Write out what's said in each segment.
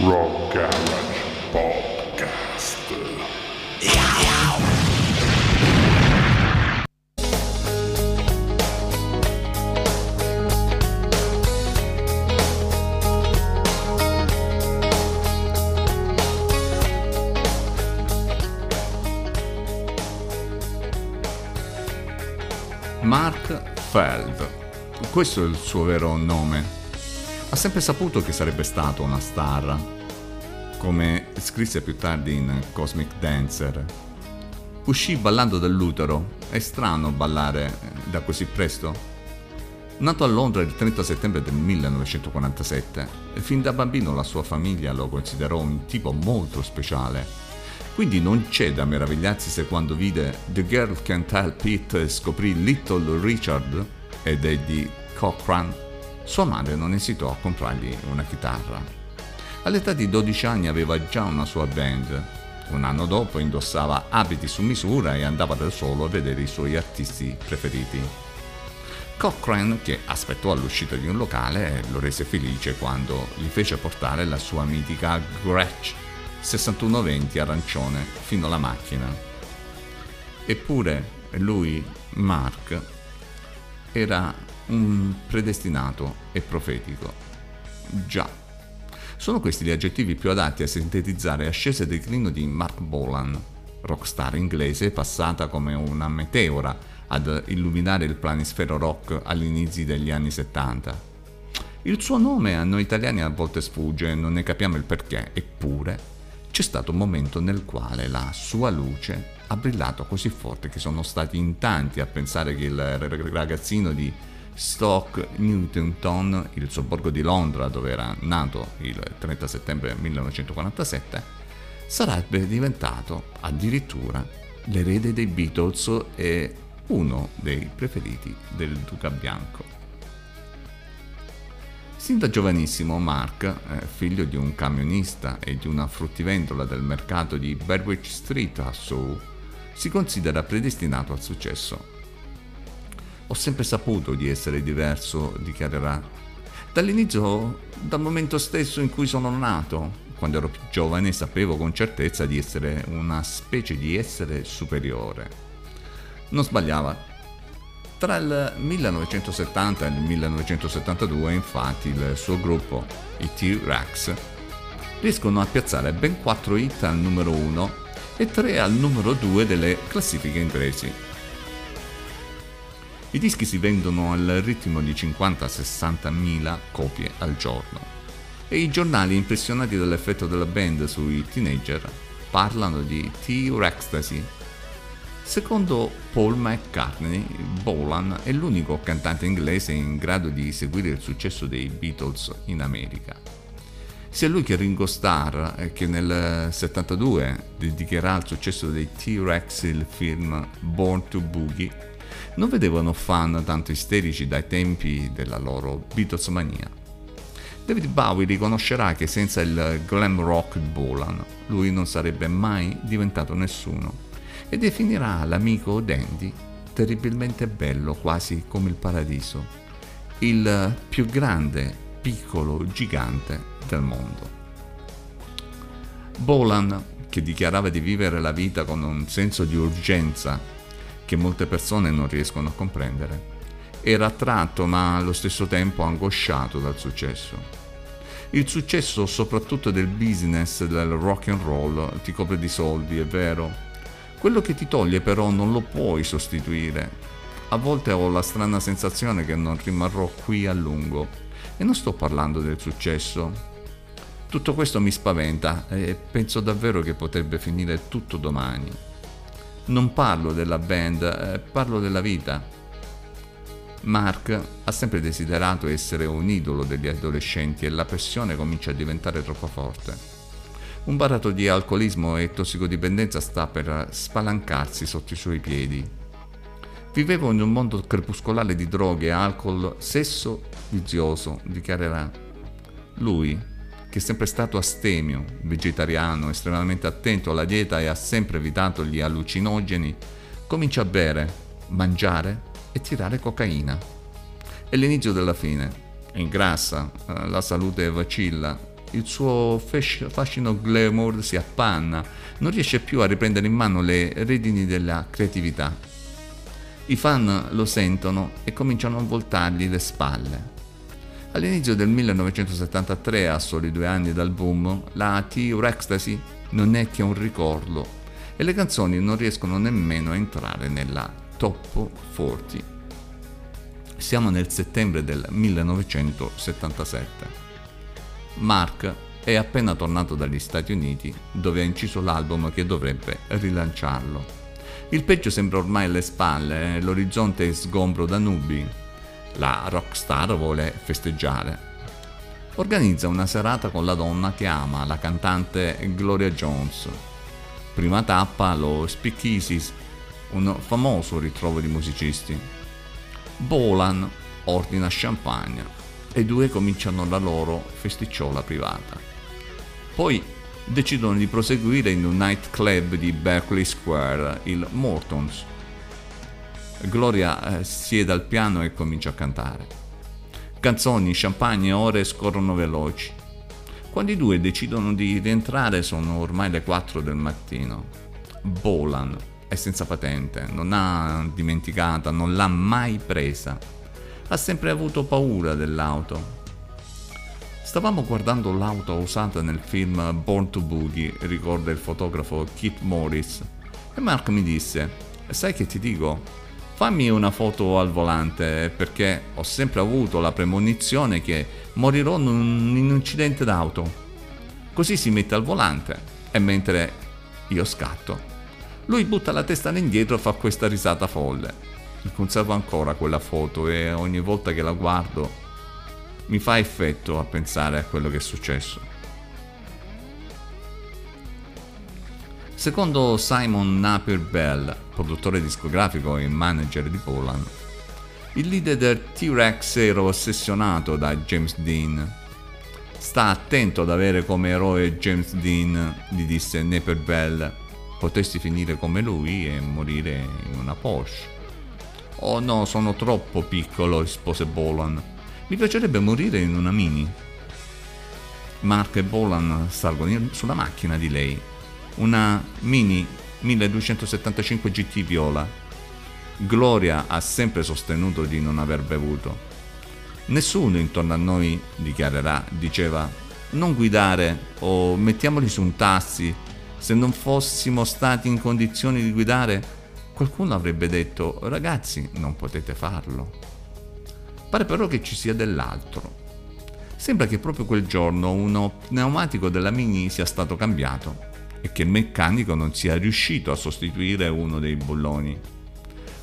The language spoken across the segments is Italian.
Rock Garage Podcast. Mark Feld. Questo è il suo vero nome. Ha sempre saputo che sarebbe stato una star, come scrisse più tardi in Cosmic Dancer. Uscì ballando dall'utero. È strano ballare eh, da così presto. Nato a Londra il 30 settembre del 1947, fin da bambino la sua famiglia lo considerò un tipo molto speciale. Quindi non c'è da meravigliarsi se quando vide The Girl Can't Help It scoprì Little Richard ed Eddie Cochran, sua madre non esitò a comprargli una chitarra. All'età di 12 anni aveva già una sua band. Un anno dopo indossava abiti su misura e andava da solo a vedere i suoi artisti preferiti. Cochrane, che aspettò all'uscita di un locale, lo rese felice quando gli fece portare la sua mitica Gretsch 6120 arancione fino alla macchina. Eppure lui, Mark, era un predestinato e profetico. Già. Sono questi gli aggettivi più adatti a sintetizzare ascesa e declino di Mark Bolan, rockstar inglese passata come una meteora ad illuminare il planisfero rock all'inizio degli anni 70. Il suo nome a noi italiani a volte sfugge, non ne capiamo il perché, eppure c'è stato un momento nel quale la sua luce ha brillato così forte che sono stati in tanti a pensare che il ragazzino di Stoke Newington, il sobborgo di Londra dove era nato il 30 settembre 1947, sarebbe diventato addirittura l'erede dei Beatles e uno dei preferiti del Duca Bianco. Sin da giovanissimo Mark, eh, figlio di un camionista e di una fruttivendola del mercato di Berwick Street a Seoul, si considera predestinato al successo. Ho sempre saputo di essere diverso, dichiarerà. Dall'inizio, dal momento stesso in cui sono nato, quando ero più giovane sapevo con certezza di essere una specie di essere superiore. Non sbagliava, tra il 1970 e il 1972, infatti, il suo gruppo, i T-Rex, riescono a piazzare ben 4 hit al numero 1 e 3 al numero 2 delle classifiche inglesi. I dischi si vendono al ritmo di 50-60 mila copie al giorno e i giornali impressionati dall'effetto della band sui teenager parlano di T-Rextasy Secondo Paul McCartney, Bolan è l'unico cantante inglese in grado di seguire il successo dei Beatles in America. Sia lui che Ringo Starr, eh, che nel 72 dedicherà al successo dei T-Rex il film Born to Boogie, non vedevano fan tanto isterici dai tempi della loro Beatles mania. David Bowie riconoscerà che senza il glam rock Bolan lui non sarebbe mai diventato nessuno e definirà l'amico Dandy terribilmente bello, quasi come il paradiso, il più grande piccolo gigante del mondo. Bolan, che dichiarava di vivere la vita con un senso di urgenza che molte persone non riescono a comprendere, era attratto ma allo stesso tempo angosciato dal successo. Il successo soprattutto del business del rock and roll ti copre di soldi, è vero, quello che ti toglie però non lo puoi sostituire. A volte ho la strana sensazione che non rimarrò qui a lungo. E non sto parlando del successo. Tutto questo mi spaventa e penso davvero che potrebbe finire tutto domani. Non parlo della band, eh, parlo della vita. Mark ha sempre desiderato essere un idolo degli adolescenti e la pressione comincia a diventare troppo forte. Un baratro di alcolismo e tossicodipendenza sta per spalancarsi sotto i suoi piedi. Vivevo in un mondo crepuscolare di droghe, alcol, sesso vizioso, dichiarerà. Lui, che è sempre stato astemio, vegetariano, estremamente attento alla dieta e ha sempre evitato gli allucinogeni, comincia a bere, mangiare e tirare cocaina. È l'inizio della fine. Ingrassa, eh, la salute vacilla, il suo fascino glamour si appanna, non riesce più a riprendere in mano le redini della creatività. I fan lo sentono e cominciano a voltargli le spalle. All'inizio del 1973, a soli due anni dal boom, la T-Rextasy non è che un ricordo e le canzoni non riescono nemmeno a entrare nella top 40. Siamo nel settembre del 1977. Mark è appena tornato dagli Stati Uniti, dove ha inciso l'album che dovrebbe rilanciarlo. Il peggio sembra ormai alle spalle, eh? l'orizzonte è sgombro da nubi. La rockstar vuole festeggiare. Organizza una serata con la donna che ama, la cantante Gloria Jones. Prima tappa lo Speakeasies, un famoso ritrovo di musicisti. Bolan ordina champagne e i due cominciano la loro festicciola privata. Poi decidono di proseguire in un nightclub di Berkeley Square, il Mortons. Gloria eh, siede al piano e comincia a cantare. Canzoni, champagne e ore scorrono veloci. Quando i due decidono di rientrare sono ormai le 4 del mattino. Bolan è senza patente, non ha dimenticata, non l'ha mai presa ha sempre avuto paura dell'auto. Stavamo guardando l'auto usata nel film Born to Boogie, ricorda il fotografo Kit Morris, e Mark mi disse, sai che ti dico? Fammi una foto al volante perché ho sempre avuto la premonizione che morirò in un incidente d'auto. Così si mette al volante e mentre io scatto, lui butta la testa all'indietro e fa questa risata folle conservo ancora quella foto e ogni volta che la guardo mi fa effetto a pensare a quello che è successo. Secondo Simon Napier Bell, produttore discografico e manager di Poland, il leader del T-Rex era ossessionato da James Dean. Sta attento ad avere come eroe James Dean, gli disse Napier Bell. Potessi finire come lui e morire in una Porsche. Oh no, sono troppo piccolo, rispose Bolan. Mi piacerebbe morire in una mini. Mark e Bolan salgono sulla macchina di lei, una mini 1275 GT viola. Gloria ha sempre sostenuto di non aver bevuto. Nessuno intorno a noi, dichiarerà, diceva, non guidare o mettiamoli su un tassi. Se non fossimo stati in condizioni di guidare, qualcuno avrebbe detto ragazzi non potete farlo. Pare però che ci sia dell'altro. Sembra che proprio quel giorno uno pneumatico della Mini sia stato cambiato e che il meccanico non sia riuscito a sostituire uno dei bulloni.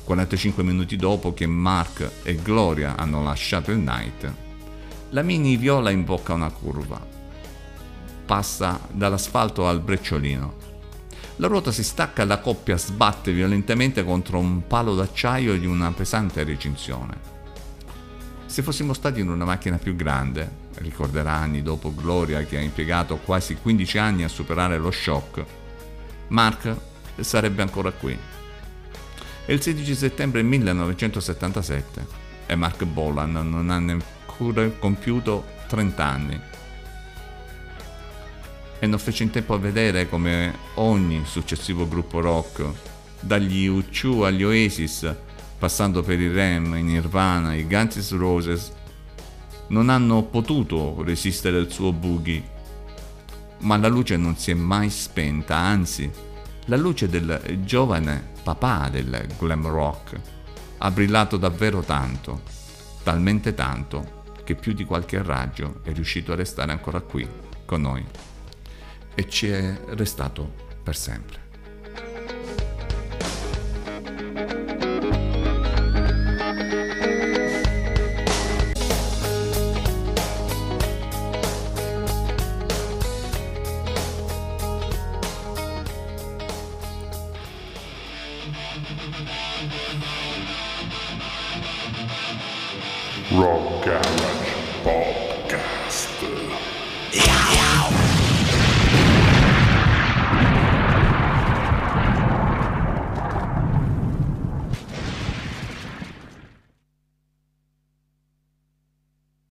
45 minuti dopo che Mark e Gloria hanno lasciato il night, la Mini viola in bocca una curva. Passa dall'asfalto al brecciolino la ruota si stacca e la coppia sbatte violentemente contro un palo d'acciaio di una pesante recinzione. Se fossimo stati in una macchina più grande, ricorderà anni dopo Gloria che ha impiegato quasi 15 anni a superare lo shock, Mark sarebbe ancora qui. È il 16 settembre 1977 e Mark Bolan non ha neppure compiuto 30 anni e non fece in tempo a vedere come ogni successivo gruppo rock, dagli U2 agli Oasis, passando per i Rem, i Nirvana, i Guns Roses, non hanno potuto resistere al suo boogie. Ma la luce non si è mai spenta, anzi, la luce del giovane papà del glam rock ha brillato davvero tanto, talmente tanto che più di qualche raggio è riuscito a restare ancora qui con noi e ci è restato per sempre. Rock Garage Pop.